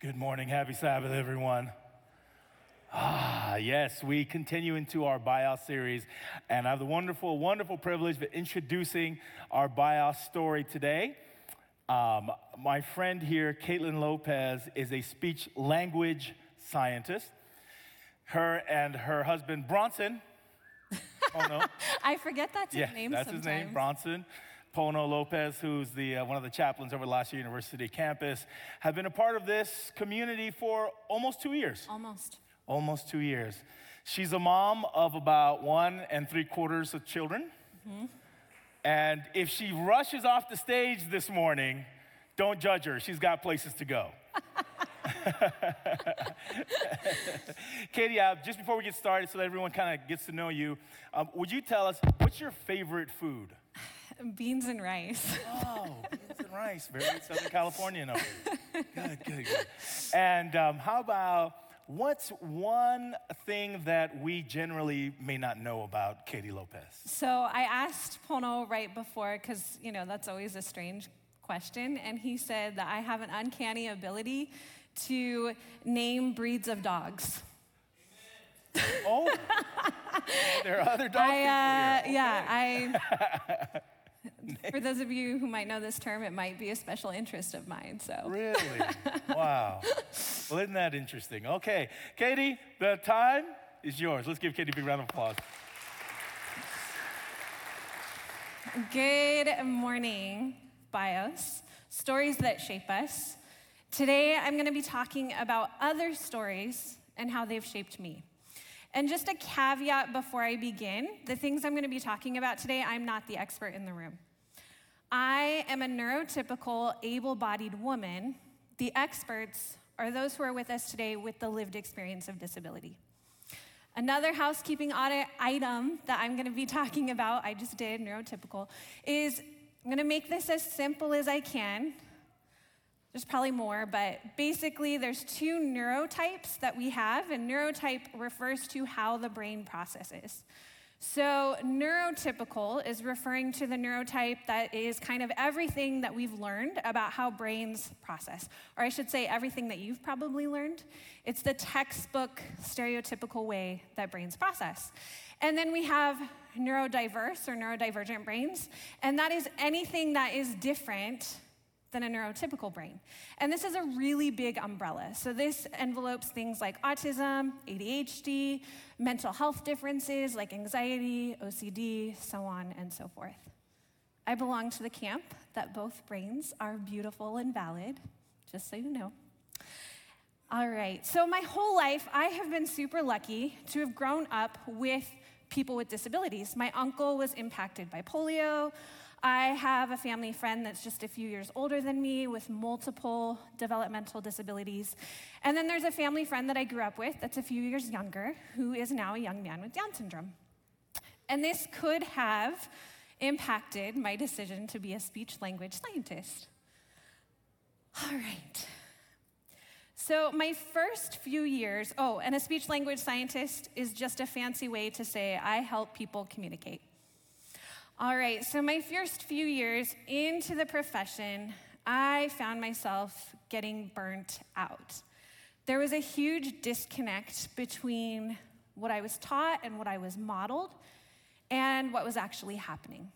Good morning. Happy Sabbath, everyone. Ah, yes, we continue into our Bios series, and I have the wonderful, wonderful privilege of introducing our Bios story today. Um, my friend here, Caitlyn Lopez, is a speech language scientist. Her and her husband, Bronson, oh no. I forget that's yeah, his name that's sometimes. his name, Bronson. Pono Lopez, who's the, uh, one of the chaplains over La Sierra University campus, have been a part of this community for almost two years. Almost. Almost two years. She's a mom of about one and three quarters of children. Mm-hmm. And if she rushes off the stage this morning, don't judge her. She's got places to go. Katie, uh, just before we get started, so that everyone kind of gets to know you, um, would you tell us what's your favorite food? Beans and rice. oh, beans and rice. Very Southern Californian over Good, good, good. And um, how about what's one thing that we generally may not know about Katie Lopez? So I asked Pono right before, because, you know, that's always a strange question. And he said that I have an uncanny ability to name breeds of dogs. oh, there are other dogs. I, uh. Yeah, I. For those of you who might know this term, it might be a special interest of mine. So really, wow. Well, isn't that interesting? Okay, Katie, the time is yours. Let's give Katie a big round of applause. Good morning, Bios. Stories that shape us. Today, I'm going to be talking about other stories and how they've shaped me. And just a caveat before I begin the things I'm going to be talking about today, I'm not the expert in the room. I am a neurotypical, able bodied woman. The experts are those who are with us today with the lived experience of disability. Another housekeeping audit item that I'm going to be talking about, I just did, neurotypical, is I'm going to make this as simple as I can there's probably more, but basically, there's two neurotypes that we have, and neurotype refers to how the brain processes. So, neurotypical is referring to the neurotype that is kind of everything that we've learned about how brains process, or I should say, everything that you've probably learned. It's the textbook, stereotypical way that brains process. And then we have neurodiverse or neurodivergent brains, and that is anything that is different than a neurotypical brain. And this is a really big umbrella. So this envelopes things like autism, ADHD, mental health differences like anxiety, OCD, so on and so forth. I belong to the camp that both brains are beautiful and valid, just so you know. All right, so my whole life, I have been super lucky to have grown up with people with disabilities. My uncle was impacted by polio. I have a family friend that's just a few years older than me with multiple developmental disabilities. And then there's a family friend that I grew up with that's a few years younger who is now a young man with Down syndrome. And this could have impacted my decision to be a speech language scientist. All right. So, my first few years, oh, and a speech language scientist is just a fancy way to say I help people communicate. All right, so my first few years into the profession, I found myself getting burnt out. There was a huge disconnect between what I was taught and what I was modeled and what was actually happening.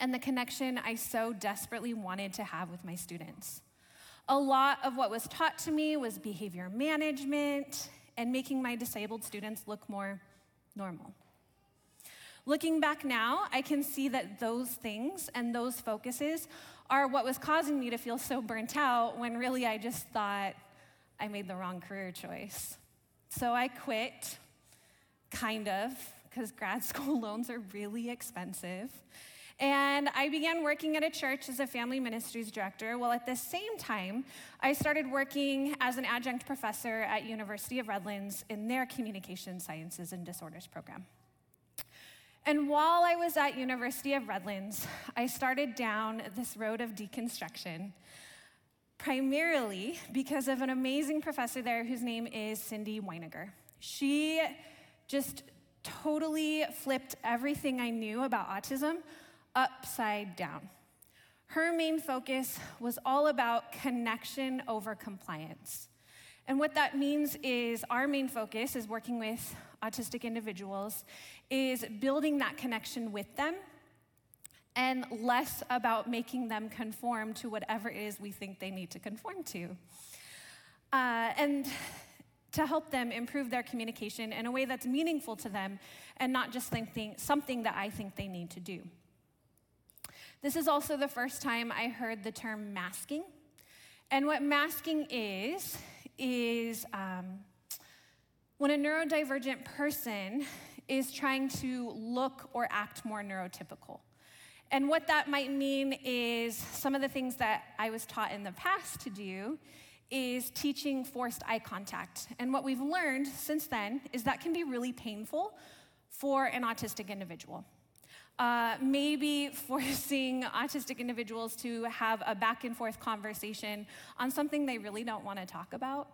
And the connection I so desperately wanted to have with my students. A lot of what was taught to me was behavior management and making my disabled students look more normal. Looking back now, I can see that those things and those focuses are what was causing me to feel so burnt out when really I just thought I made the wrong career choice. So I quit, kind of, because grad school loans are really expensive. And I began working at a church as a family ministries director. While at the same time, I started working as an adjunct professor at University of Redlands in their communication sciences and disorders program. And while I was at University of Redlands, I started down this road of deconstruction, primarily because of an amazing professor there whose name is Cindy Weiniger. She just totally flipped everything I knew about autism upside down. her main focus was all about connection over compliance. And what that means is our main focus is working with autistic individuals, is building that connection with them and less about making them conform to whatever it is we think they need to conform to. Uh, and to help them improve their communication in a way that's meaningful to them and not just thinking something that I think they need to do. This is also the first time I heard the term masking. And what masking is, is um, when a neurodivergent person is trying to look or act more neurotypical. And what that might mean is some of the things that I was taught in the past to do is teaching forced eye contact. And what we've learned since then is that can be really painful for an autistic individual. Uh, maybe forcing autistic individuals to have a back and forth conversation on something they really don't want to talk about,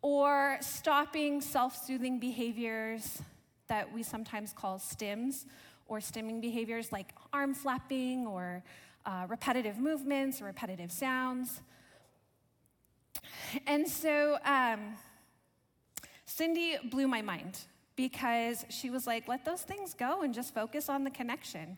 or stopping self soothing behaviors that we sometimes call stims, or stimming behaviors like arm flapping, or uh, repetitive movements, or repetitive sounds. And so um, Cindy blew my mind because she was like, let those things go and just focus on the connection.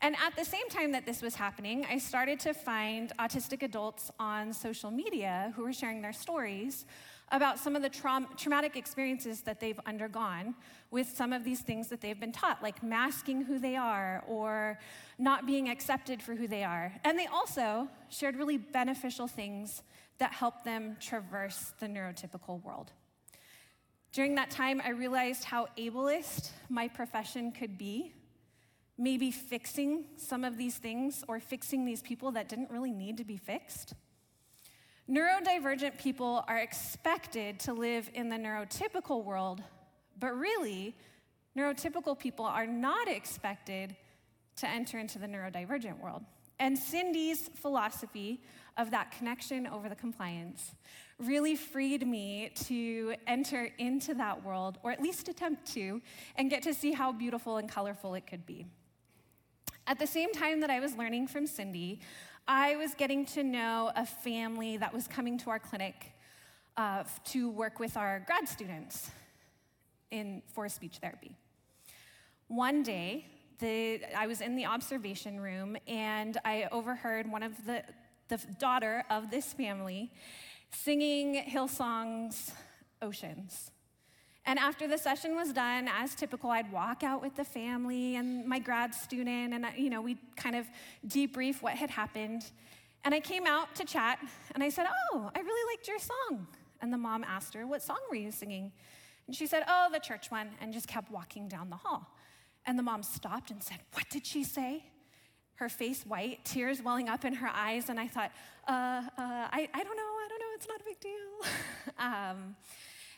And at the same time that this was happening, I started to find autistic adults on social media who were sharing their stories about some of the tra- traumatic experiences that they've undergone with some of these things that they've been taught, like masking who they are or not being accepted for who they are. And they also shared really beneficial things that helped them traverse the neurotypical world. During that time, I realized how ableist my profession could be, maybe fixing some of these things or fixing these people that didn't really need to be fixed. Neurodivergent people are expected to live in the neurotypical world, but really, neurotypical people are not expected to enter into the neurodivergent world. And Cindy's philosophy of that connection over the compliance really freed me to enter into that world, or at least attempt to, and get to see how beautiful and colorful it could be. At the same time that I was learning from Cindy, I was getting to know a family that was coming to our clinic uh, to work with our grad students in, for speech therapy. One day, the, I was in the observation room and I overheard one of the, the daughter of this family singing Hillsong's Oceans. And after the session was done, as typical, I'd walk out with the family and my grad student, and you know, we'd kind of debrief what had happened. And I came out to chat, and I said, "Oh, I really liked your song." And the mom asked her, "What song were you singing?" And she said, "Oh, the church one," and just kept walking down the hall. And the mom stopped and said, What did she say? Her face white, tears welling up in her eyes. And I thought, uh, uh, I, I don't know, I don't know, it's not a big deal. um,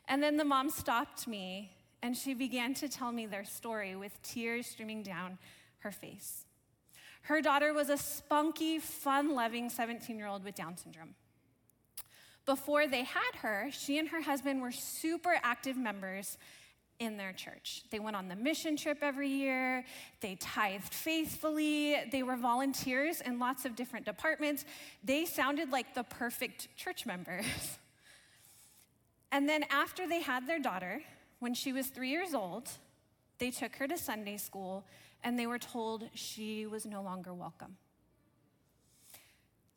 and then the mom stopped me and she began to tell me their story with tears streaming down her face. Her daughter was a spunky, fun loving 17 year old with Down syndrome. Before they had her, she and her husband were super active members in their church. They went on the mission trip every year, they tithed faithfully, they were volunteers in lots of different departments. They sounded like the perfect church members. and then after they had their daughter, when she was three years old, they took her to Sunday school and they were told she was no longer welcome.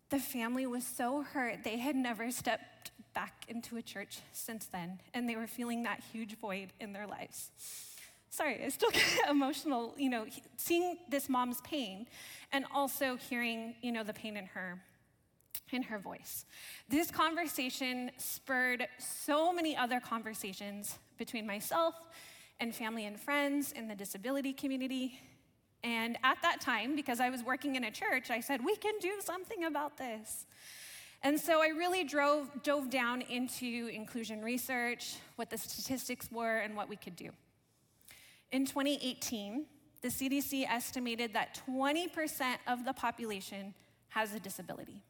The family was so hurt, they had never stepped back into a church since then, and they were feeling that huge void in their lives. Sorry, I still get emotional, you know, seeing this mom's pain and also hearing, you know, the pain in her in her voice. This conversation spurred so many other conversations between myself and family and friends in the disability community. And at that time, because I was working in a church, I said, we can do something about this. And so I really drove, dove down into inclusion research, what the statistics were, and what we could do. In 2018, the CDC estimated that 20% of the population has a disability.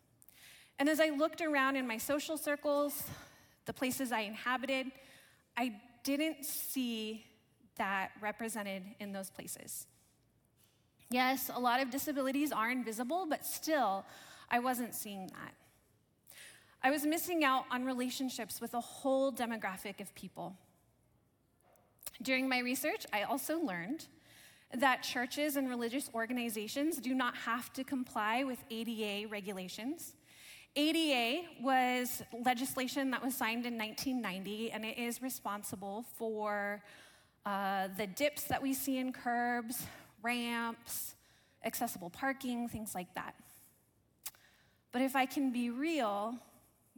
And as I looked around in my social circles, the places I inhabited, I didn't see that represented in those places. Yes, a lot of disabilities are invisible, but still, I wasn't seeing that. I was missing out on relationships with a whole demographic of people. During my research, I also learned that churches and religious organizations do not have to comply with ADA regulations. ADA was legislation that was signed in 1990, and it is responsible for uh, the dips that we see in curbs, ramps, accessible parking, things like that. But if I can be real,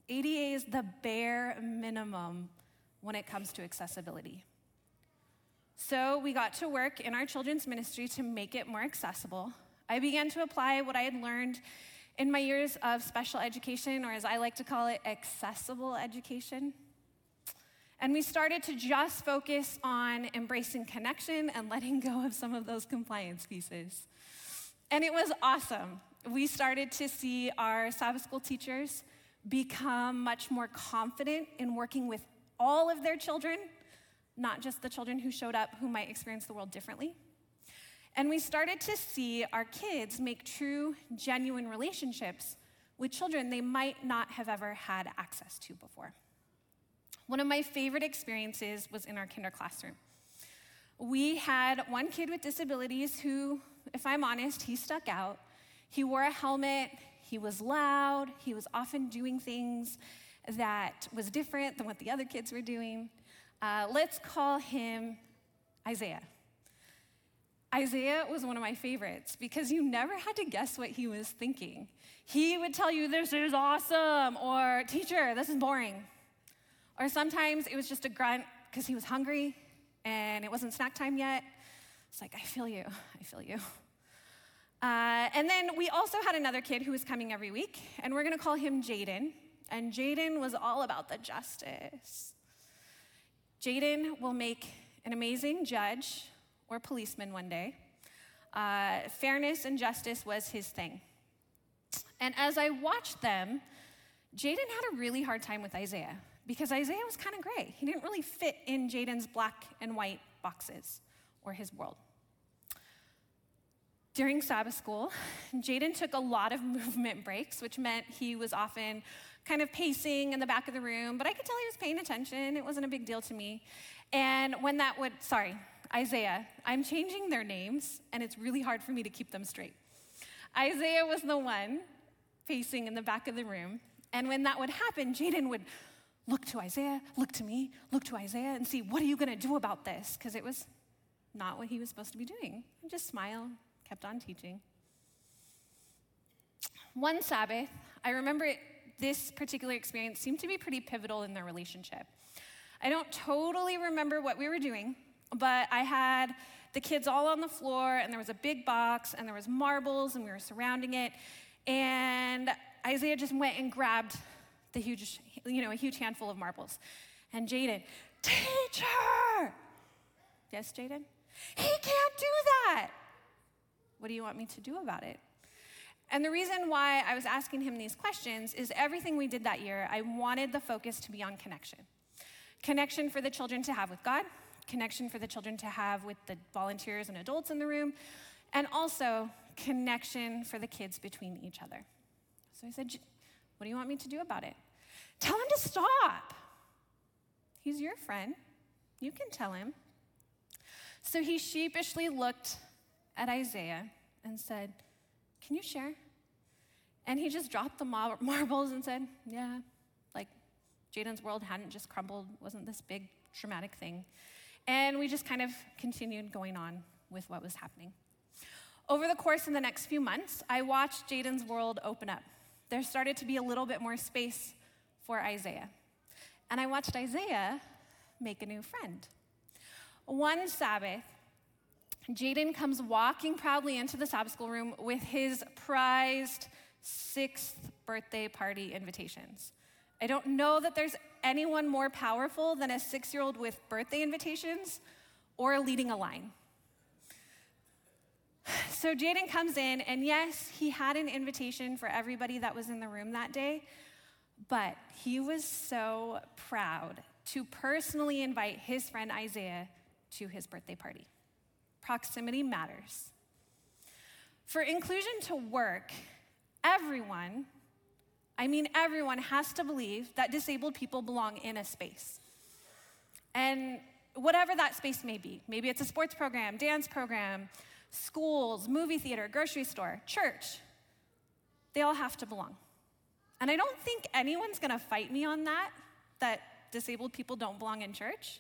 ADA is the bare minimum when it comes to accessibility. So we got to work in our children's ministry to make it more accessible. I began to apply what I had learned in my years of special education, or as I like to call it, accessible education. And we started to just focus on embracing connection and letting go of some of those compliance pieces. And it was awesome. We started to see our Sabbath school teachers become much more confident in working with all of their children, not just the children who showed up who might experience the world differently. And we started to see our kids make true, genuine relationships with children they might not have ever had access to before. One of my favorite experiences was in our kinder classroom. We had one kid with disabilities who, if I'm honest, he stuck out. He wore a helmet, he was loud, he was often doing things that was different than what the other kids were doing. Uh, let's call him Isaiah. Isaiah was one of my favorites because you never had to guess what he was thinking. He would tell you, This is awesome, or Teacher, this is boring. Or sometimes it was just a grunt because he was hungry and it wasn't snack time yet. It's like, I feel you, I feel you. Uh, and then we also had another kid who was coming every week, and we're gonna call him Jaden. And Jaden was all about the justice. Jaden will make an amazing judge or policeman one day. Uh, fairness and justice was his thing. And as I watched them, Jaden had a really hard time with Isaiah because Isaiah was kind of gray. He didn't really fit in Jaden's black and white boxes or his world. During Sabbath school, Jaden took a lot of movement breaks, which meant he was often kind of pacing in the back of the room, but I could tell he was paying attention. It wasn't a big deal to me. And when that would, sorry, Isaiah, I'm changing their names, and it's really hard for me to keep them straight. Isaiah was the one facing in the back of the room, and when that would happen, Jaden would look to Isaiah, look to me, look to Isaiah, and see, what are you going to do about this? Because it was not what he was supposed to be doing. And just smile, kept on teaching. One Sabbath, I remember it, this particular experience seemed to be pretty pivotal in their relationship. I don't totally remember what we were doing, but I had the kids all on the floor, and there was a big box, and there was marbles, and we were surrounding it. And Isaiah just went and grabbed the huge, you know, a huge handful of marbles. And Jaden, teacher! Yes, Jaden? He can't do that! What do you want me to do about it? And the reason why I was asking him these questions is everything we did that year, I wanted the focus to be on connection. Connection for the children to have with God, connection for the children to have with the volunteers and adults in the room, and also connection for the kids between each other. So I said, What do you want me to do about it? Tell him to stop. He's your friend. You can tell him. So he sheepishly looked at Isaiah and said, Can you share? And he just dropped the mar- marbles and said, Yeah, like Jaden's world hadn't just crumbled, wasn't this big dramatic thing. And we just kind of continued going on with what was happening. Over the course of the next few months, I watched Jaden's world open up. There started to be a little bit more space for Isaiah. And I watched Isaiah make a new friend. One Sabbath, Jaden comes walking proudly into the Sabbath school room with his prized sixth birthday party invitations. I don't know that there's anyone more powerful than a six year old with birthday invitations or leading a line. So Jaden comes in, and yes, he had an invitation for everybody that was in the room that day, but he was so proud to personally invite his friend Isaiah to his birthday party. Proximity matters. For inclusion to work, everyone, I mean everyone, has to believe that disabled people belong in a space. And whatever that space may be, maybe it's a sports program, dance program, schools, movie theater, grocery store, church, they all have to belong. And I don't think anyone's gonna fight me on that, that disabled people don't belong in church.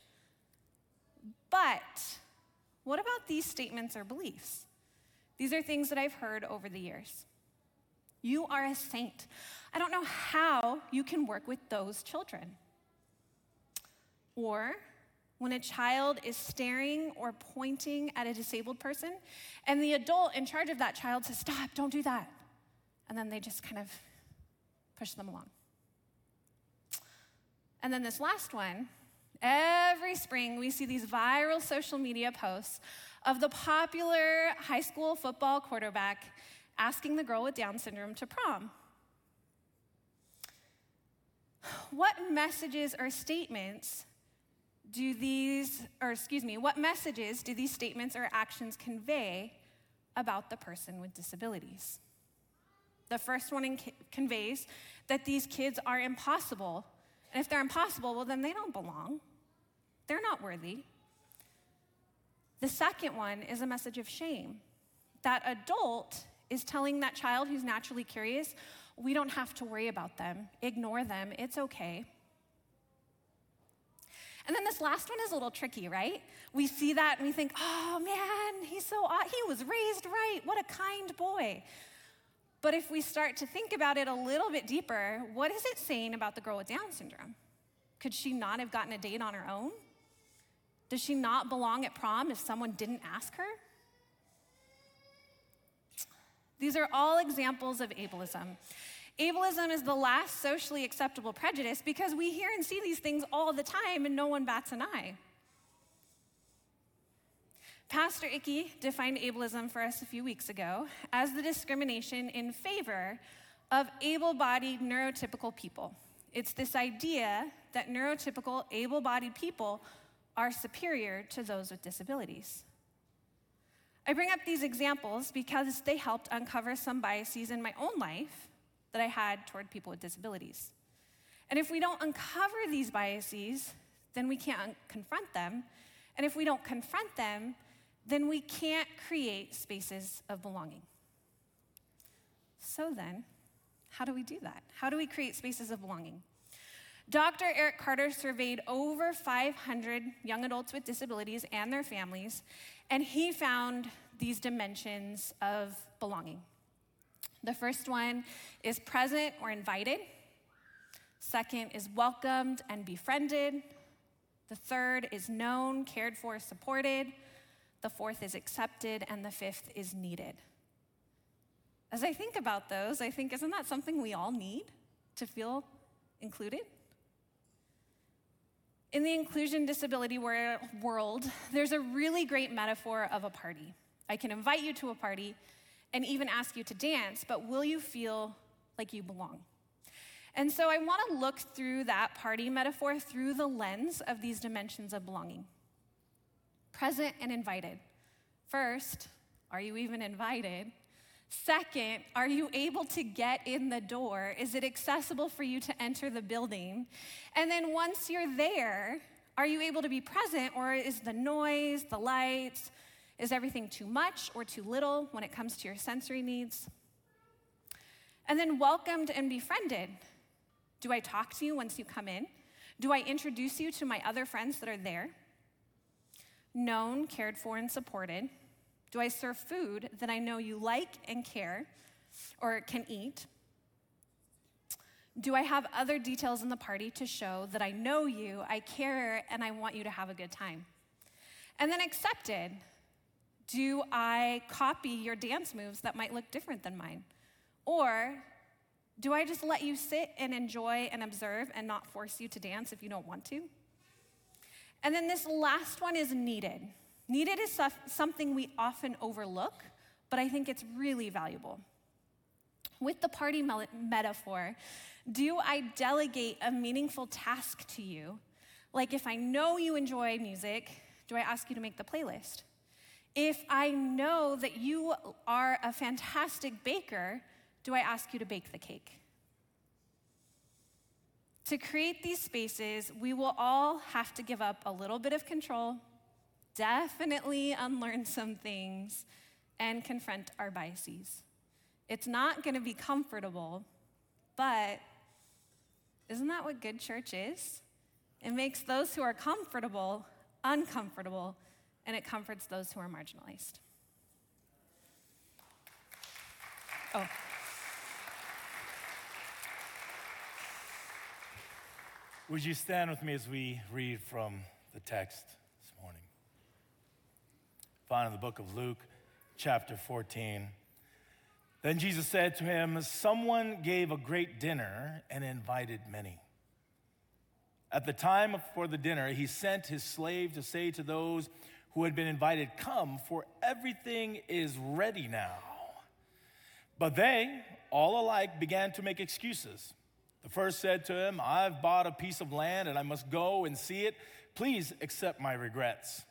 But what about these statements or beliefs? These are things that I've heard over the years. You are a saint. I don't know how you can work with those children. Or when a child is staring or pointing at a disabled person, and the adult in charge of that child says, Stop, don't do that. And then they just kind of push them along. And then this last one every spring we see these viral social media posts of the popular high school football quarterback asking the girl with Down syndrome to prom. What messages or statements do these, or excuse me, what messages do these statements or actions convey about the person with disabilities? The first one conveys that these kids are impossible. And if they're impossible, well, then they don't belong. They're not worthy. The second one is a message of shame. That adult is telling that child who's naturally curious, we don't have to worry about them, ignore them, it's okay. And then this last one is a little tricky, right? We see that and we think, oh man, he's so, he was raised right. What a kind boy. But if we start to think about it a little bit deeper, what is it saying about the girl with Down syndrome? Could she not have gotten a date on her own? Does she not belong at prom if someone didn't ask her? These are all examples of ableism. Ableism is the last socially acceptable prejudice because we hear and see these things all the time and no one bats an eye. Pastor Iki defined ableism for us a few weeks ago as the discrimination in favor of able bodied neurotypical people. It's this idea that neurotypical able bodied people are superior to those with disabilities. I bring up these examples because they helped uncover some biases in my own life that I had toward people with disabilities. And if we don't uncover these biases, then we can't confront them. And if we don't confront them, then we can't create spaces of belonging. So then, how do we do that? How do we create spaces of belonging? Dr. Erik Carter surveyed over 500 young adults with disabilities and their families, and he found these dimensions of belonging. The first one is present or invited. Second is welcomed and befriended. The third is known, cared for, supported. The fourth is accepted. And the fifth is needed. As I think about those, I think, isn't that something we all need to feel included? In the inclusion disability world, there's a really great metaphor of a party. I can invite you to a party and even ask you to dance, but will you feel like you belong? And so I want to look through that party metaphor through the lens of these dimensions of belonging present and invited. First, are you even invited? Second, are you able to get in the door? Is it accessible for you to enter the building? And then once you're there, are you able to be present, or is the noise, the lights, is everything too much or too little when it comes to your sensory needs? And then welcomed and befriended. Do I talk to you once you come in? Do I introduce you to my other friends that are there? Known, cared for, and supported. Do I serve food that I know you like and care or can eat? Do I have other details in the party to show that I know you, I care, and I want you to have a good time? And then accepted. Do I copy your dance moves that might look different than mine? Or do I just let you sit and enjoy and observe and not force you to dance if you don't want to? And then this last one is needed. Needed is something we often overlook, but I think it's really valuable. With the party metaphor, do I delegate a meaningful task to you? Like if I know you enjoy music, do I ask you to make the playlist? If I know that you are a fantastic baker, do I ask you to bake the cake? To create these spaces, we will all have to give up a little bit of control, definitely unlearn some things, and confront our biases. It's not going to be comfortable, but isn't that what good church is? It makes those who are comfortable uncomfortable, and it comforts those who are marginalized. Oh. Would you stand with me as we read from the text? Found in the book of Luke, chapter 14. Then Jesus said to him, Someone gave a great dinner and invited many. At the time for the dinner, he sent his slave to say to those who had been invited, Come, for everything is ready now. But they, all alike, began to make excuses. The first said to him, I've bought a piece of land and I must go and see it. Please accept my regrets.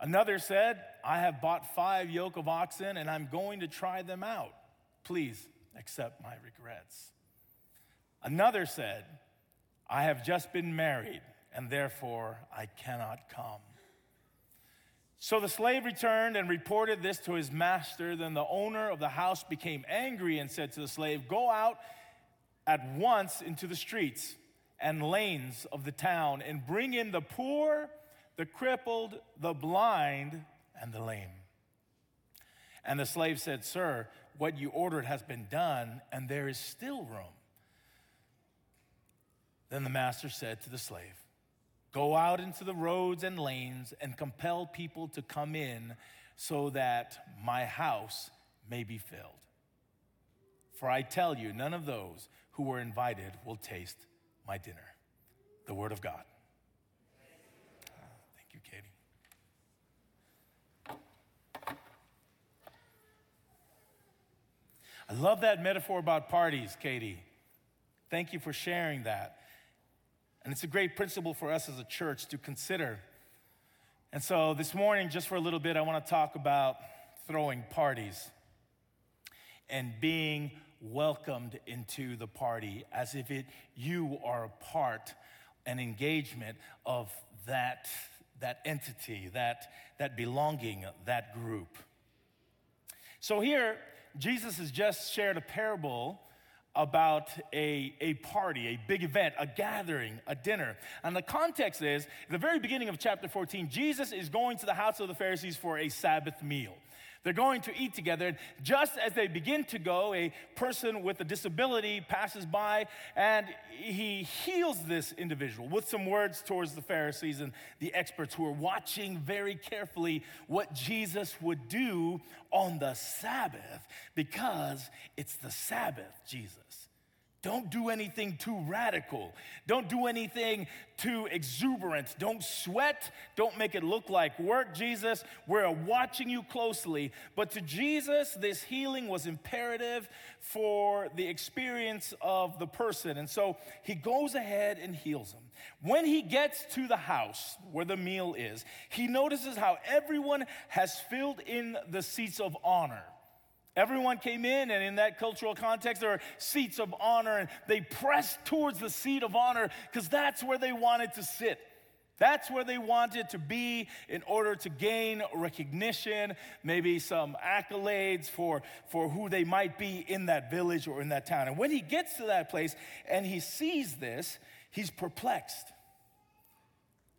Another said, I have bought five yoke of oxen and I'm going to try them out. Please accept my regrets. Another said, I have just been married and therefore I cannot come. So the slave returned and reported this to his master. Then the owner of the house became angry and said to the slave, Go out at once into the streets and lanes of the town and bring in the poor, the crippled, the blind, and the lame. And the slave said, Sir, what you ordered has been done, and there is still room. Then the master said to the slave, Go out into the roads and lanes and compel people to come in so that my house may be filled. For I tell you, none of those who were invited will taste my dinner. The word of God. Thank you, Katie. I love that metaphor about parties, Katie. Thank you for sharing that. And it's a great principle for us as a church to consider. And so this morning, just for a little bit, I want to talk about throwing parties and being welcomed into the party as if it, you are a part, an engagement of that, that entity, that, that belonging, that group. So here, Jesus has just shared a parable about a, a party, a big event, a gathering, a dinner. And the context is, the very beginning of chapter 14, Jesus is going to the house of the Pharisees for a Sabbath meal. They're going to eat together. And just as they begin to go, a person with a disability passes by and he heals this individual with some words towards the Pharisees and the experts who are watching very carefully what Jesus would do on the Sabbath because it's the Sabbath, Jesus. Don't do anything too radical. Don't do anything too exuberant. Don't sweat. Don't make it look like work, Jesus. We're watching you closely. But to Jesus, this healing was imperative for the experience of the person. And so he goes ahead and heals him. When he gets to the house where the meal is, he notices how everyone has filled in the seats of honor. Everyone came in, and in that cultural context, there are seats of honor, and they pressed towards the seat of honor because that's where they wanted to sit. That's where they wanted to be in order to gain recognition, maybe some accolades for, for who they might be in that village or in that town. And when he gets to that place and he sees this, he's perplexed.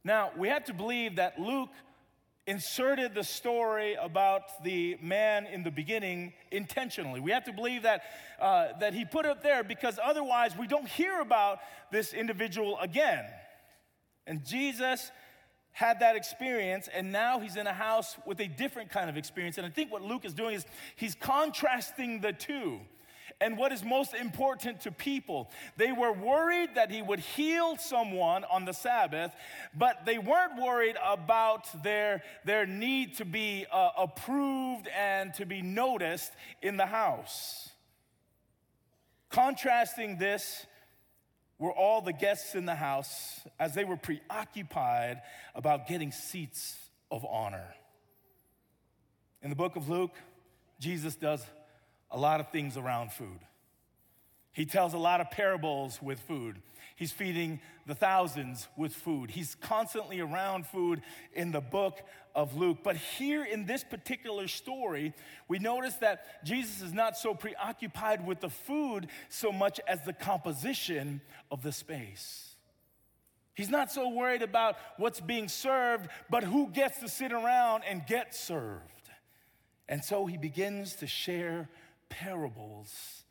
Now, we have to believe that Luke inserted the story about the man in the beginning intentionally. We have to believe that, uh, that he put it there because otherwise we don't hear about this individual again. And Jesus had that experience, and now he's in a house with a different kind of experience. And I think what Luke is doing is he's contrasting the two and what is most important to people. They were worried that he would heal someone on the Sabbath, but they weren't worried about their, their need to be uh, approved and to be noticed in the house. Contrasting this were all the guests in the house as they were preoccupied about getting seats of honor. In the book of Luke, Jesus does a lot of things around food. He tells a lot of parables with food. He's feeding the thousands with food. He's constantly around food in the book of Luke. But here in this particular story, we notice that Jesus is not so preoccupied with the food so much as the composition of the space. He's not so worried about what's being served, but who gets to sit around and get served. And so he begins to share parables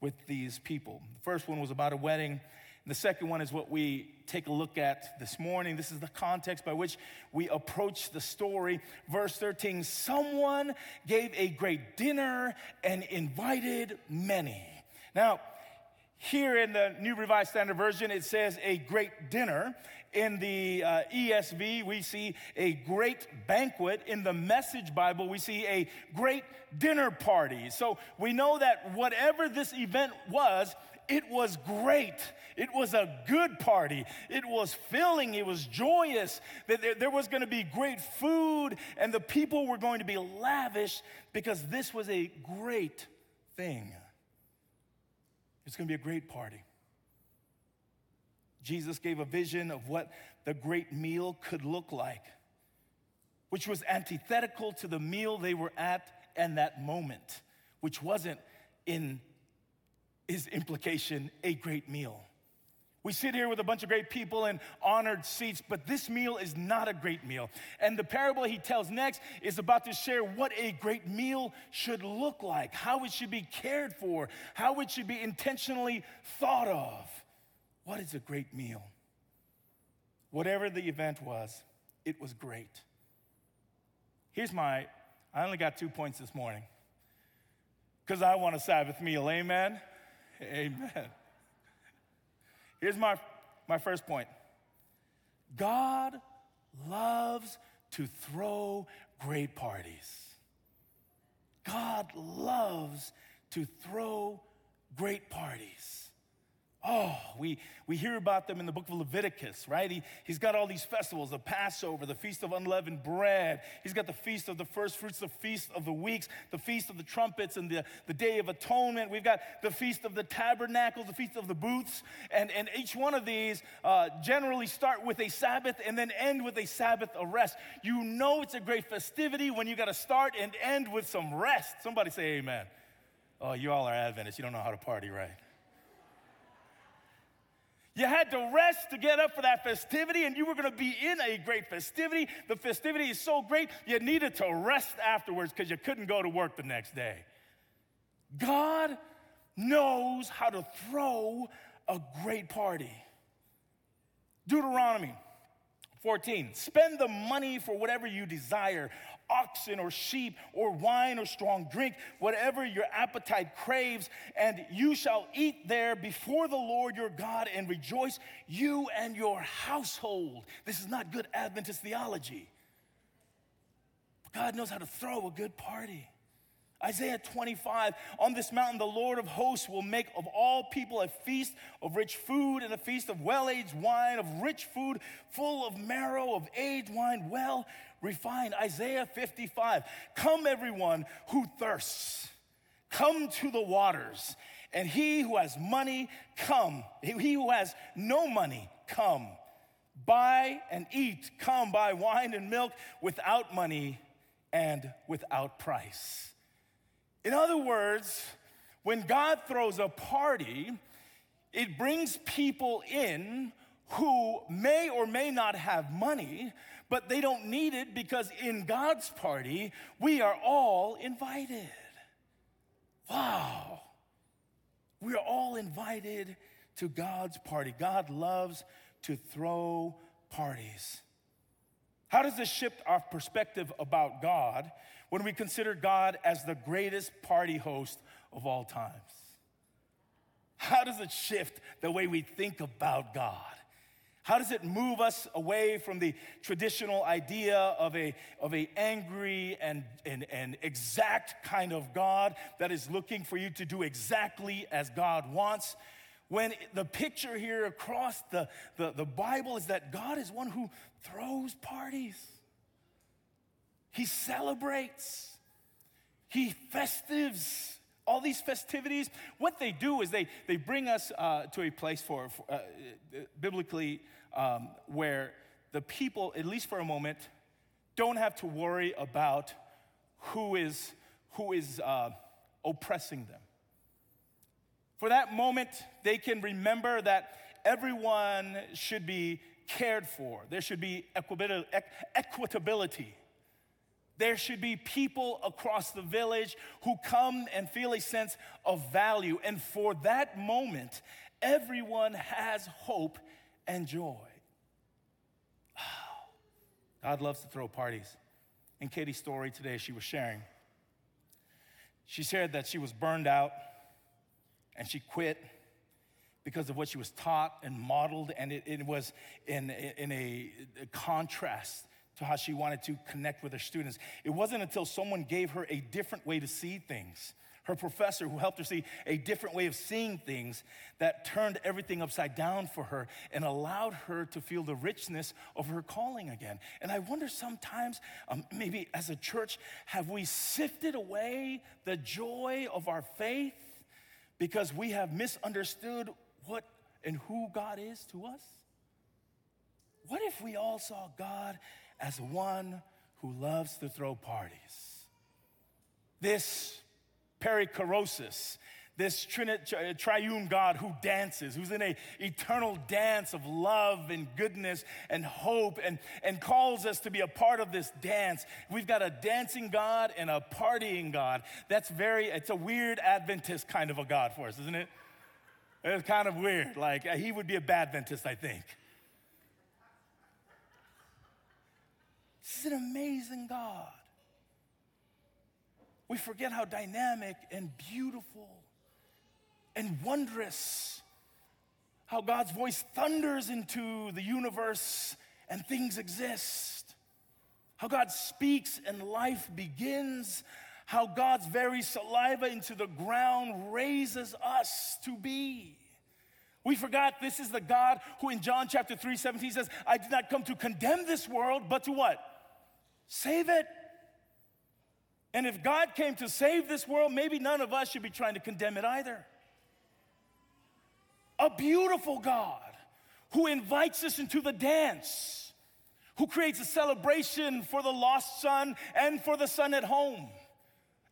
with these people. The first one was about a wedding. And the second one is what we take a look at this morning. This is the context by which we approach the story. Verse 13 Someone gave a great dinner and invited many. Now, here in the New Revised Standard Version, it says a great dinner. In the uh, ESV, we see a great banquet. In the Message Bible, we see a great dinner party. So we know that whatever this event was, it was great. It was a good party. It was filling. It was joyous. That there was going to be great food and the people were going to be lavish because this was a great thing. It's going to be a great party. Jesus gave a vision of what the great meal could look like, which was antithetical to the meal they were at and that moment, which wasn't in his implication a great meal. We sit here with a bunch of great people in honored seats, but this meal is not a great meal. And the parable he tells next is about to share what a great meal should look like, how it should be cared for, how it should be intentionally thought of. What is a great meal? Whatever the event was, it was great. Here's my, I only got two points this morning because I want a Sabbath meal. Amen? Amen. Here's my, my first point God loves to throw great parties. God loves to throw great parties. Oh, we, we hear about them in the book of Leviticus, right? He, he's got all these festivals the Passover, the Feast of Unleavened Bread. He's got the Feast of the First Fruits, the Feast of the Weeks, the Feast of the Trumpets, and the, the Day of Atonement. We've got the Feast of the Tabernacles, the Feast of the Booths. And, and each one of these uh, generally start with a Sabbath and then end with a Sabbath of rest. You know it's a great festivity when you got to start and end with some rest. Somebody say amen. Oh, you all are Adventists. You don't know how to party, right? You had to rest to get up for that festivity, and you were going to be in a great festivity. The festivity is so great, you needed to rest afterwards because you couldn't go to work the next day. God knows how to throw a great party. Deuteronomy 14, spend the money for whatever you desire oxen or sheep or wine or strong drink, whatever your appetite craves, and you shall eat there before the Lord your God and rejoice, you and your household. This is not good Adventist theology. God knows how to throw a good party. Isaiah 25, on this mountain, the Lord of hosts will make of all people a feast of rich food and a feast of well aged wine, of rich food full of marrow, of aged wine well refined. Isaiah 55, come everyone who thirsts, come to the waters. And he who has money, come. He who has no money, come. Buy and eat, come buy wine and milk without money and without price. In other words, when God throws a party, it brings people in who may or may not have money, but they don't need it because in God's party, we are all invited. Wow. We are all invited to God's party. God loves to throw parties. How does this shift our perspective about God when we consider God as the greatest party host of all times? How does it shift the way we think about God? How does it move us away from the traditional idea of a, of a angry and, and, and exact kind of God that is looking for you to do exactly as God wants? When the picture here across the, the, the Bible is that God is one who throws parties. He celebrates. He festives all these festivities. What they do is they, they bring us uh, to a place for, uh, biblically um, where the people, at least for a moment, don't have to worry about who is, who is uh, oppressing them. For that moment, they can remember that everyone should be cared for. There should be equitability. There should be people across the village who come and feel a sense of value. And for that moment, everyone has hope and joy. God loves to throw parties. In Katie's story today, she was sharing. She shared that she was burned out and she quit because of what she was taught and modeled, and it, it was in, in a, a contrast to how she wanted to connect with her students. It wasn't until someone gave her a different way to see things her professor who helped her see a different way of seeing things that turned everything upside down for her and allowed her to feel the richness of her calling again. And I wonder sometimes, um, maybe as a church, have we sifted away the joy of our faith because we have misunderstood what and who God is to us? What if we all saw God as one who loves to throw parties? This perichoresis, this trinit, triune God who dances, who's in a eternal dance of love and goodness and hope and, and calls us to be a part of this dance. We've got a dancing God and a partying God. That's very, it's a weird Adventist kind of a God for us, isn't it? It's kind of weird. Like, he would be a bad Adventist, I think. This is an amazing God we forget how dynamic and beautiful and wondrous how God's voice thunders into the universe and things exist. How God speaks and life begins. How God's very saliva into the ground raises us to be. We forgot this is the God who in John chapter 3 17 says, I did not come to condemn this world, but to what? Save it. And if God came to save this world, maybe none of us should be trying to condemn it either. A beautiful God who invites us into the dance, who creates a celebration for the lost son and for the son at home.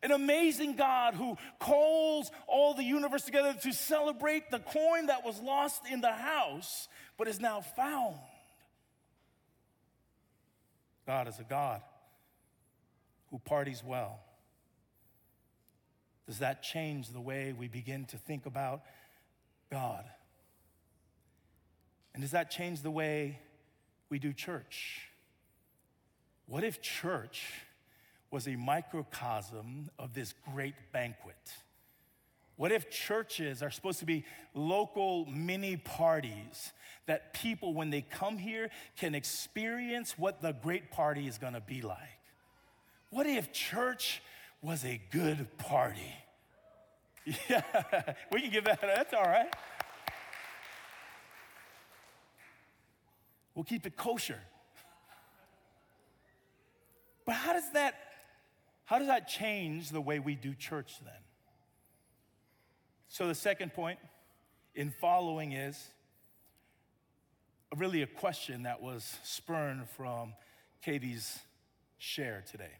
An amazing God who calls all the universe together to celebrate the coin that was lost in the house but is now found. God is a God who parties well? Does that change the way we begin to think about God? And does that change the way we do church? What if church was a microcosm of this great banquet? What if churches are supposed to be local mini parties that people, when they come here, can experience what the great party is gonna be like? What if church was a good party? Yeah, we can give that, that's all right. We'll keep it kosher. But how does that how does that change the way we do church then? So the second point in following is really a question that was spurned from Katie's share today.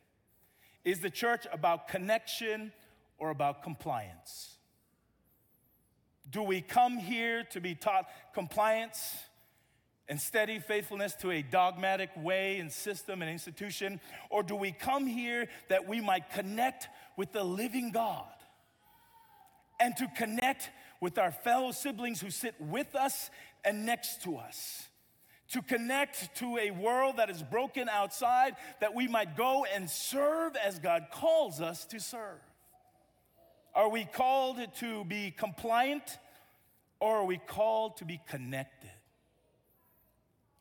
Is the church about connection or about compliance? Do we come here to be taught compliance and steady faithfulness to a dogmatic way and system and institution? Or do we come here that we might connect with the living God and to connect with our fellow siblings who sit with us and next to us? To connect to a world that is broken outside, that we might go and serve as God calls us to serve? Are we called to be compliant or are we called to be connected?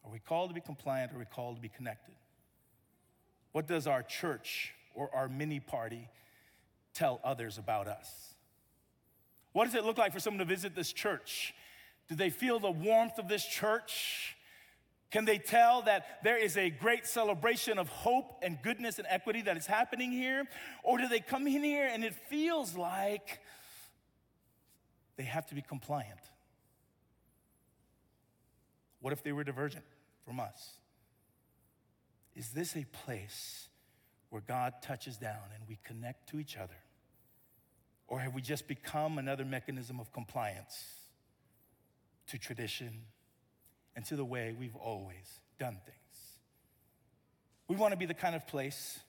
Are we called to be compliant or are we called to be connected? What does our church or our mini party tell others about us? What does it look like for someone to visit this church? Do they feel the warmth of this church? Can they tell that there is a great celebration of hope and goodness and equity that is happening here? Or do they come in here and it feels like they have to be compliant? What if they were divergent from us? Is this a place where God touches down and we connect to each other? Or have we just become another mechanism of compliance to tradition and to the way we've always done things? We want to be the kind of place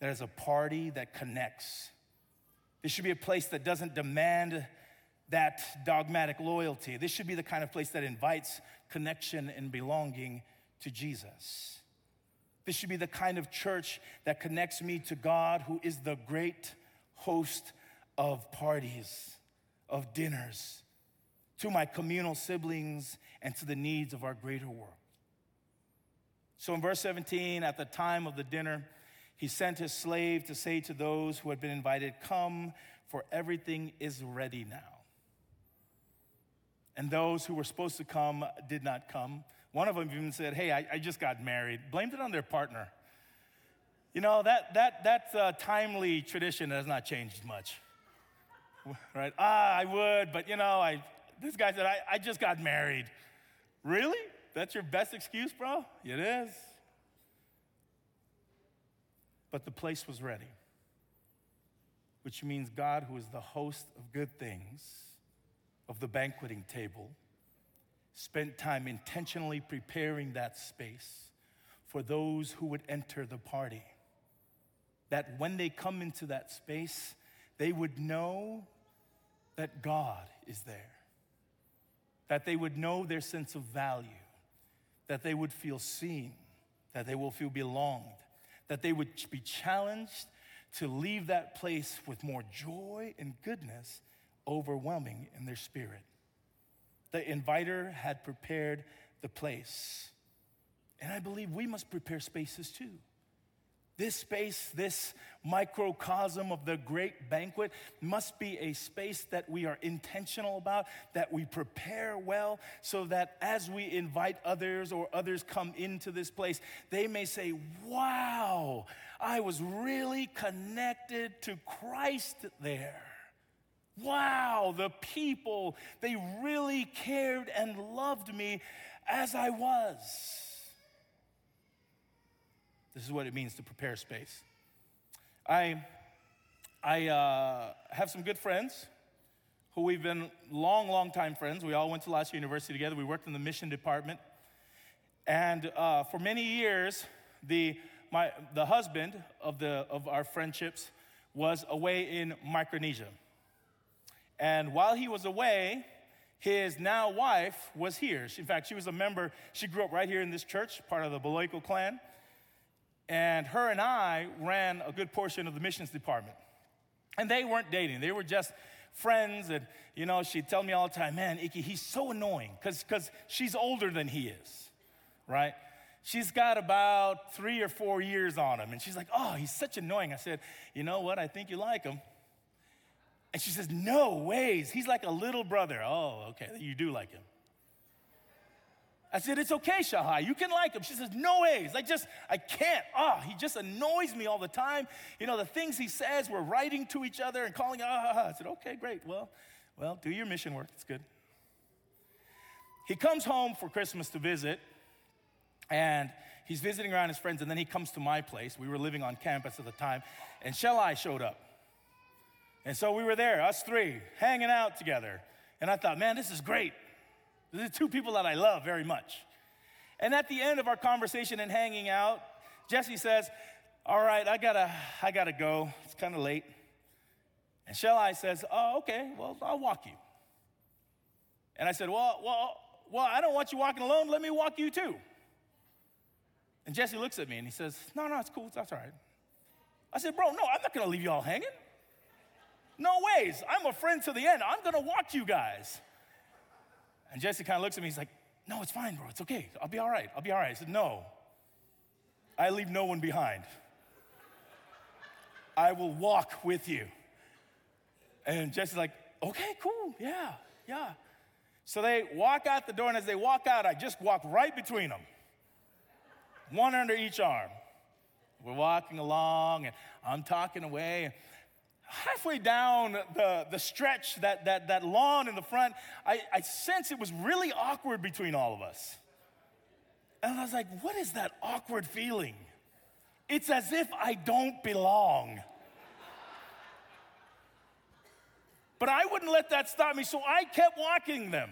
that is a party that connects. This should be a place that doesn't demand that dogmatic loyalty. This should be the kind of place that invites connection and belonging to Jesus. This should be the kind of church that connects me to God, who is the great host of parties, of dinners, to my communal siblings, and to the needs of our greater world. So in verse 17, at the time of the dinner, he sent his slave to say to those who had been invited, Come, for everything is ready now. And those who were supposed to come did not come. One of them even said, Hey, I, I just got married. Blamed it on their partner. You know, that, that, that uh, timely tradition has not changed much right? Ah, I would, but you know, I, this guy said, I, I just got married. Really? That's your best excuse, bro? It is. But the place was ready, which means God, who is the host of good things, of the banqueting table, spent time intentionally preparing that space for those who would enter the party. That when they come into that space, they would know that God is there, that they would know their sense of value, that they would feel seen, that they will feel belonged, that they would be challenged to leave that place with more joy and goodness overwhelming in their spirit. The inviter had prepared the place. And I believe we must prepare spaces too. This space, this microcosm of the great banquet, must be a space that we are intentional about, that we prepare well, so that as we invite others or others come into this place, they may say, Wow, I was really connected to Christ there. Wow, the people, they really cared and loved me as I was. This is what it means to prepare space. I, I uh, have some good friends who we've been long, long time friends. We all went to La Sierra University together. We worked in the mission department. And uh, for many years, the, my, the husband of, the, of our friendships was away in Micronesia. And while he was away, his now wife was here. She, in fact, she was a member, she grew up right here in this church, part of the Beloiko clan. And her and I ran a good portion of the missions department. And they weren't dating, they were just friends. And, you know, she'd tell me all the time, man, Iki, he's so annoying because she's older than he is, right? She's got about three or four years on him. And she's like, oh, he's such annoying. I said, you know what? I think you like him. And she says, no ways. He's like a little brother. Oh, okay. You do like him. I said, It's okay, Shahai. You can like him. She says, No ways. I just, I can't. Oh, he just annoys me all the time. You know, the things he says, we're writing to each other and calling, ah, I said, Okay, great. Well, well, do your mission work. It's good. He comes home for Christmas to visit, and he's visiting around his friends, and then he comes to my place. We were living on campus at the time, and Shelai showed up. And so we were there, us three, hanging out together. And I thought, man, this is great. These are two people that I love very much. And at the end of our conversation and hanging out, Jesse says, All right, I gotta, I gotta go. It's kind of late. And Shelai says, Oh, okay, well, I'll walk you. And I said, Well, well, well, I don't want you walking alone. Let me walk you too. And Jesse looks at me and he says, No, no, it's cool. That's all right. I said, Bro, no, I'm not gonna leave you all hanging. No ways. I'm a friend to the end. I'm gonna walk you guys. And Jesse kind of looks at me, he's like, No, it's fine, bro. It's okay. I'll be all right. I'll be all right. I said, No. I leave no one behind. I will walk with you. And Jesse's like, Okay, cool. Yeah, yeah. So they walk out the door, and as they walk out, I just walk right between them, one under each arm. We're walking along, and I'm talking away. Halfway down the, the stretch, that, that, that lawn in the front, I, I sense it was really awkward between all of us. And I was like, what is that awkward feeling? It's as if I don't belong. But I wouldn't let that stop me, so I kept walking them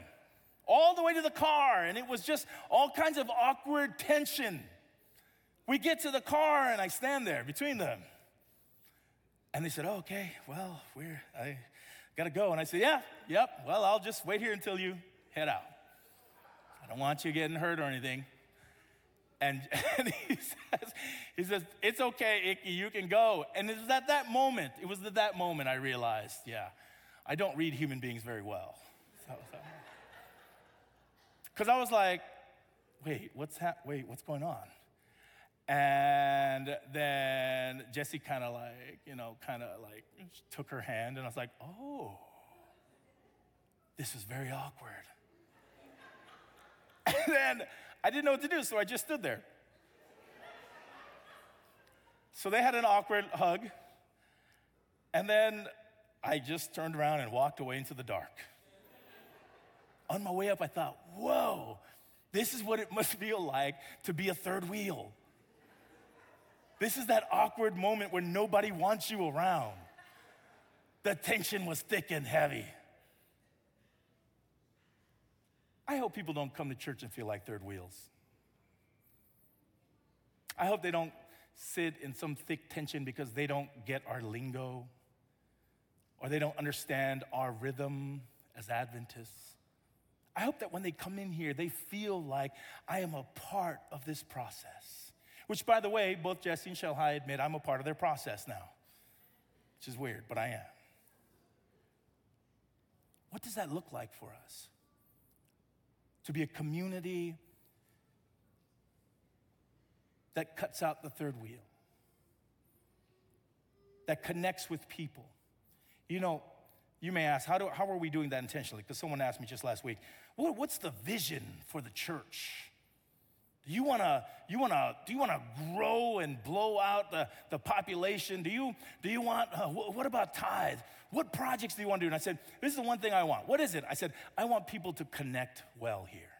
all the way to the car, and it was just all kinds of awkward tension. We get to the car, and I stand there between them. And they said, oh, okay, well, we're, I gotta go. And I said, yeah, yep, well, I'll just wait here until you head out. I don't want you getting hurt or anything. And, and, he says, he says, it's okay, Iki, you can go. And it was at that moment, it was at that moment I realized, yeah, I don't read human beings very well. Because so, I was like, wait, what's wait, what's going on? And then Jesse kind of like, you know, kind of like took her hand, and I was like, oh, this is very awkward. and then I didn't know what to do, so I just stood there. So they had an awkward hug, and then I just turned around and walked away into the dark. On my way up, I thought, whoa, this is what it must feel like to be a third wheel. This is that awkward moment where nobody wants you around. The tension was thick and heavy. I hope people don't come to church and feel like third wheels. I hope they don't sit in some thick tension because they don't get our lingo or they don't understand our rhythm as Adventists. I hope that when they come in here, they feel like I am a part of this process. Which, by the way, both Jesse and Shelhai admit I'm a part of their process now, which is weird, but I am. What does that look like for us? To be a community that cuts out the third wheel, that connects with people you know, you may ask, how, do, how are we doing that intentionally? Because someone asked me just last week, well, what's the vision for the church? You wanna, you wanna, do you wanna grow and blow out the, the population? Do you, do you want, uh, what about tithe? What projects do you wanna do? And I said, this is the one thing I want. What is it? I said, I want people to connect well here.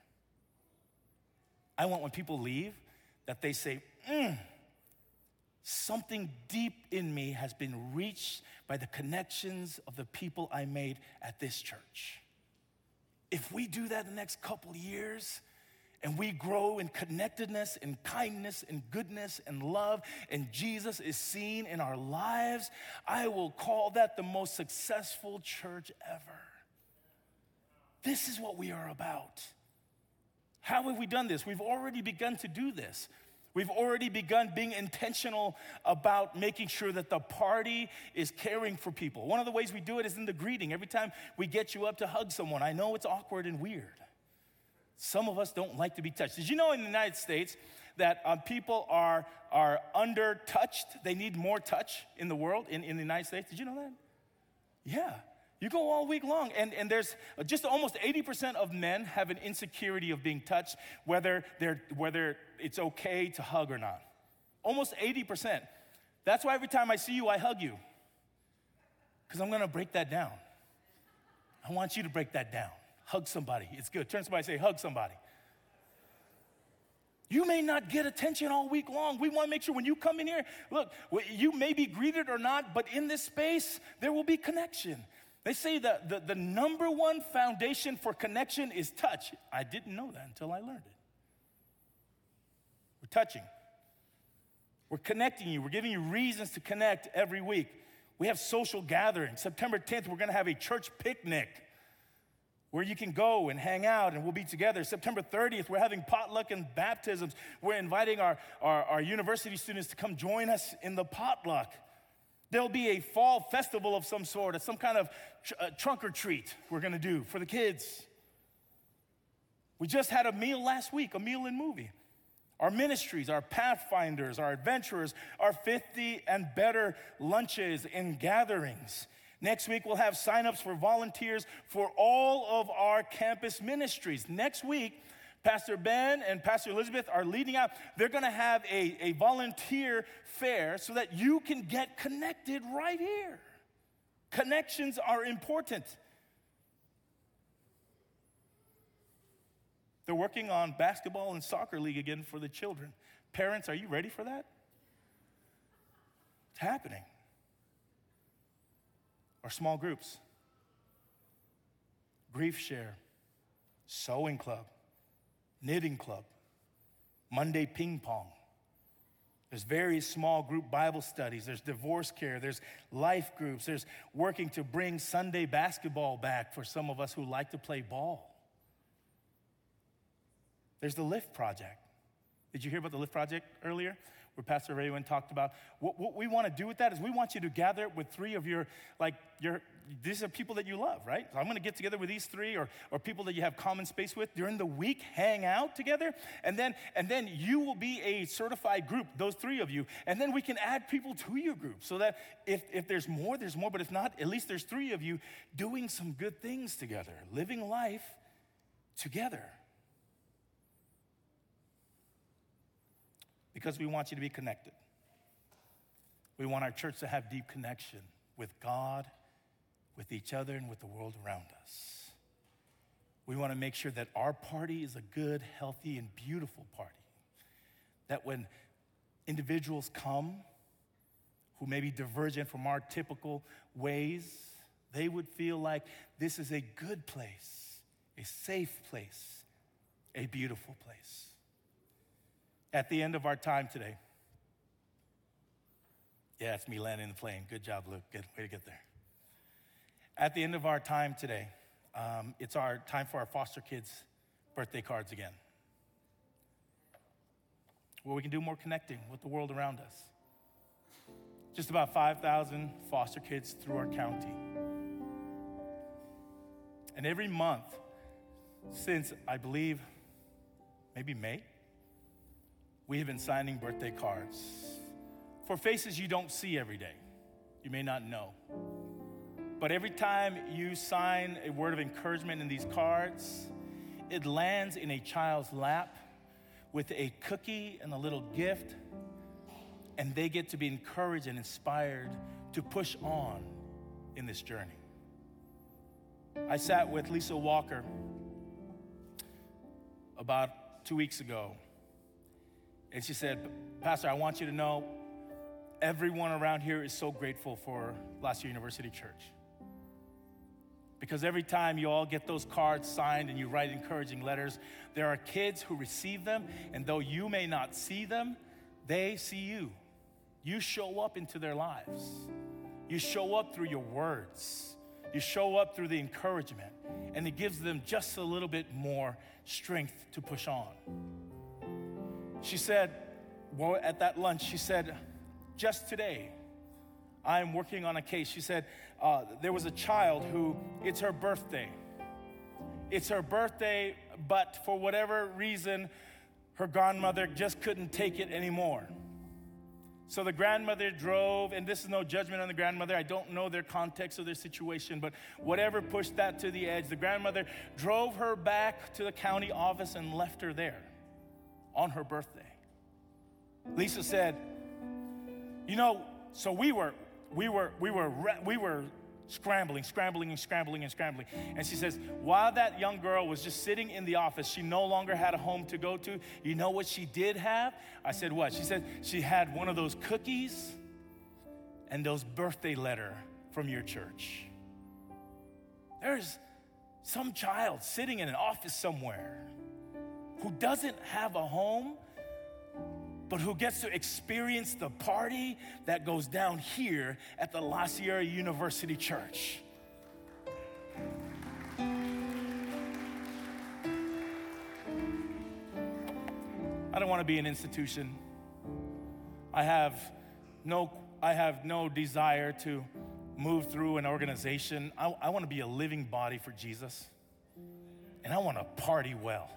I want when people leave that they say, mm, something deep in me has been reached by the connections of the people I made at this church. If we do that the next couple years, and we grow in connectedness and kindness and goodness and love, and Jesus is seen in our lives, I will call that the most successful church ever. This is what we are about. How have we done this? We've already begun to do this. We've already begun being intentional about making sure that the party is caring for people. One of the ways we do it is in the greeting. Every time we get you up to hug someone, I know it's awkward and weird. Some of us don't like to be touched. Did you know in the United States that um, people are, are under touched? They need more touch in the world, in, in the United States. Did you know that? Yeah. You go all week long, and, and there's just almost 80% of men have an insecurity of being touched, whether, they're, whether it's okay to hug or not. Almost 80%. That's why every time I see you, I hug you, because I'm gonna break that down. I want you to break that down. Hug somebody. It's good. Turn somebody say, hug somebody. You may not get attention all week long. We want to make sure when you come in here, look, you may be greeted or not, but in this space, there will be connection. They say that the, the number one foundation for connection is touch. I didn't know that until I learned it. We're touching. We're connecting you. We're giving you reasons to connect every week. We have social gatherings. September 10th, we're going to have a church picnic where you can go and hang out and we'll be together. September 30th, we're having potluck and baptisms. We're inviting our, our, our university students to come join us in the potluck. There'll be a fall festival of some sort, or some kind of tr- uh, trunk or treat we're gonna do for the kids. We just had a meal last week, a meal and movie. Our ministries, our pathfinders, our adventurers, our 50 and better lunches and gatherings. Next week, we'll have signups for volunteers for all of our campus ministries. Next week, Pastor Ben and Pastor Elizabeth are leading out. They're gonna have a, a volunteer fair so that you can get connected right here. Connections are important. They're working on basketball and soccer league again for the children. Parents, are you ready for that? It's happening. Small groups, grief share, sewing club, knitting club, Monday ping pong. There's various small group Bible studies. There's divorce care. There's life groups. There's working to bring Sunday basketball back for some of us who like to play ball. There's the Lift Project. Did you hear about the Lift Project earlier? Where Pastor Raywin talked about what, what we want to do with that is we want you to gather with three of your, like, your, these are people that you love, right? So I'm going to get together with these three or, or people that you have common space with during the week, hang out together, and then, and then you will be a certified group, those three of you, and then we can add people to your group so that if, if there's more, there's more, but if not, at least there's three of you doing some good things together, living life together. Because we want you to be connected. We want our church to have deep connection with God, with each other, and with the world around us. We want to make sure that our party is a good, healthy, and beautiful party. That when individuals come who may be divergent from our typical ways, they would feel like this is a good place, a safe place, a beautiful place at the end of our time today. Yeah, it's me landing the plane. Good job, Luke. Good way to get there. At the end of our time today, um, it's our time for our foster kids' birthday cards again. Where we can do more connecting with the world around us. Just about 5,000 foster kids through our county. And every month, since I believe maybe May, we have been signing birthday cards for faces you don't see every day. You may not know. But every time you sign a word of encouragement in these cards, it lands in a child's lap with a cookie and a little gift, and they get to be encouraged and inspired to push on in this journey. I sat with Lisa Walker about two weeks ago and she said, Pastor, I want you to know everyone around here is so grateful for La Sierra University Church. Because every time you all get those cards signed and you write encouraging letters, there are kids who receive them, and though you may not see them, they see you. You show up into their lives. You show up through your words. You show up through the encouragement, and it gives them just a little bit more strength to push on. She said, well, at that lunch, she said, just today, I'm working on a case. She said, uh, there was a child who, it's her birthday. It's her birthday, but for whatever reason, her grandmother just couldn't take it anymore. So the grandmother drove, and this is no judgment on the grandmother. I don't know their context or their situation, but whatever pushed that to the edge, the grandmother drove her back to the county office and left her there on her birthday. Lisa said, "You know, so we were we were we were we were scrambling, scrambling and scrambling and scrambling. And she says, while that young girl was just sitting in the office, she no longer had a home to go to. You know what she did have? I said, what? She said she had one of those cookies and those birthday letter from your church. There's some child sitting in an office somewhere who doesn't have a home, but who gets to experience the party that goes down here at the La Sierra University Church. I don't want to be an institution. I have no, I have no desire to move through an organization. I, I want to be a living body for Jesus. And I want to party well.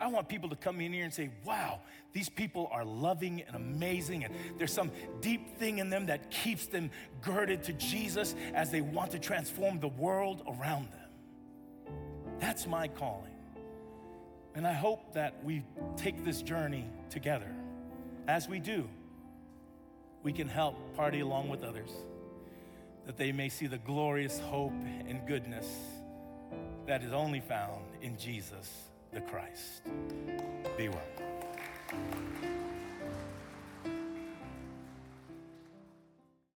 I want people to come in here and say, wow, these people are loving and amazing, and there's some deep thing in them that keeps them girded to Jesus as they want to transform the world around them. That's my calling. And I hope that we take this journey together. As we do, we can help party along with others, that they may see the glorious hope and goodness that is only found in Jesus the Christ. Be well.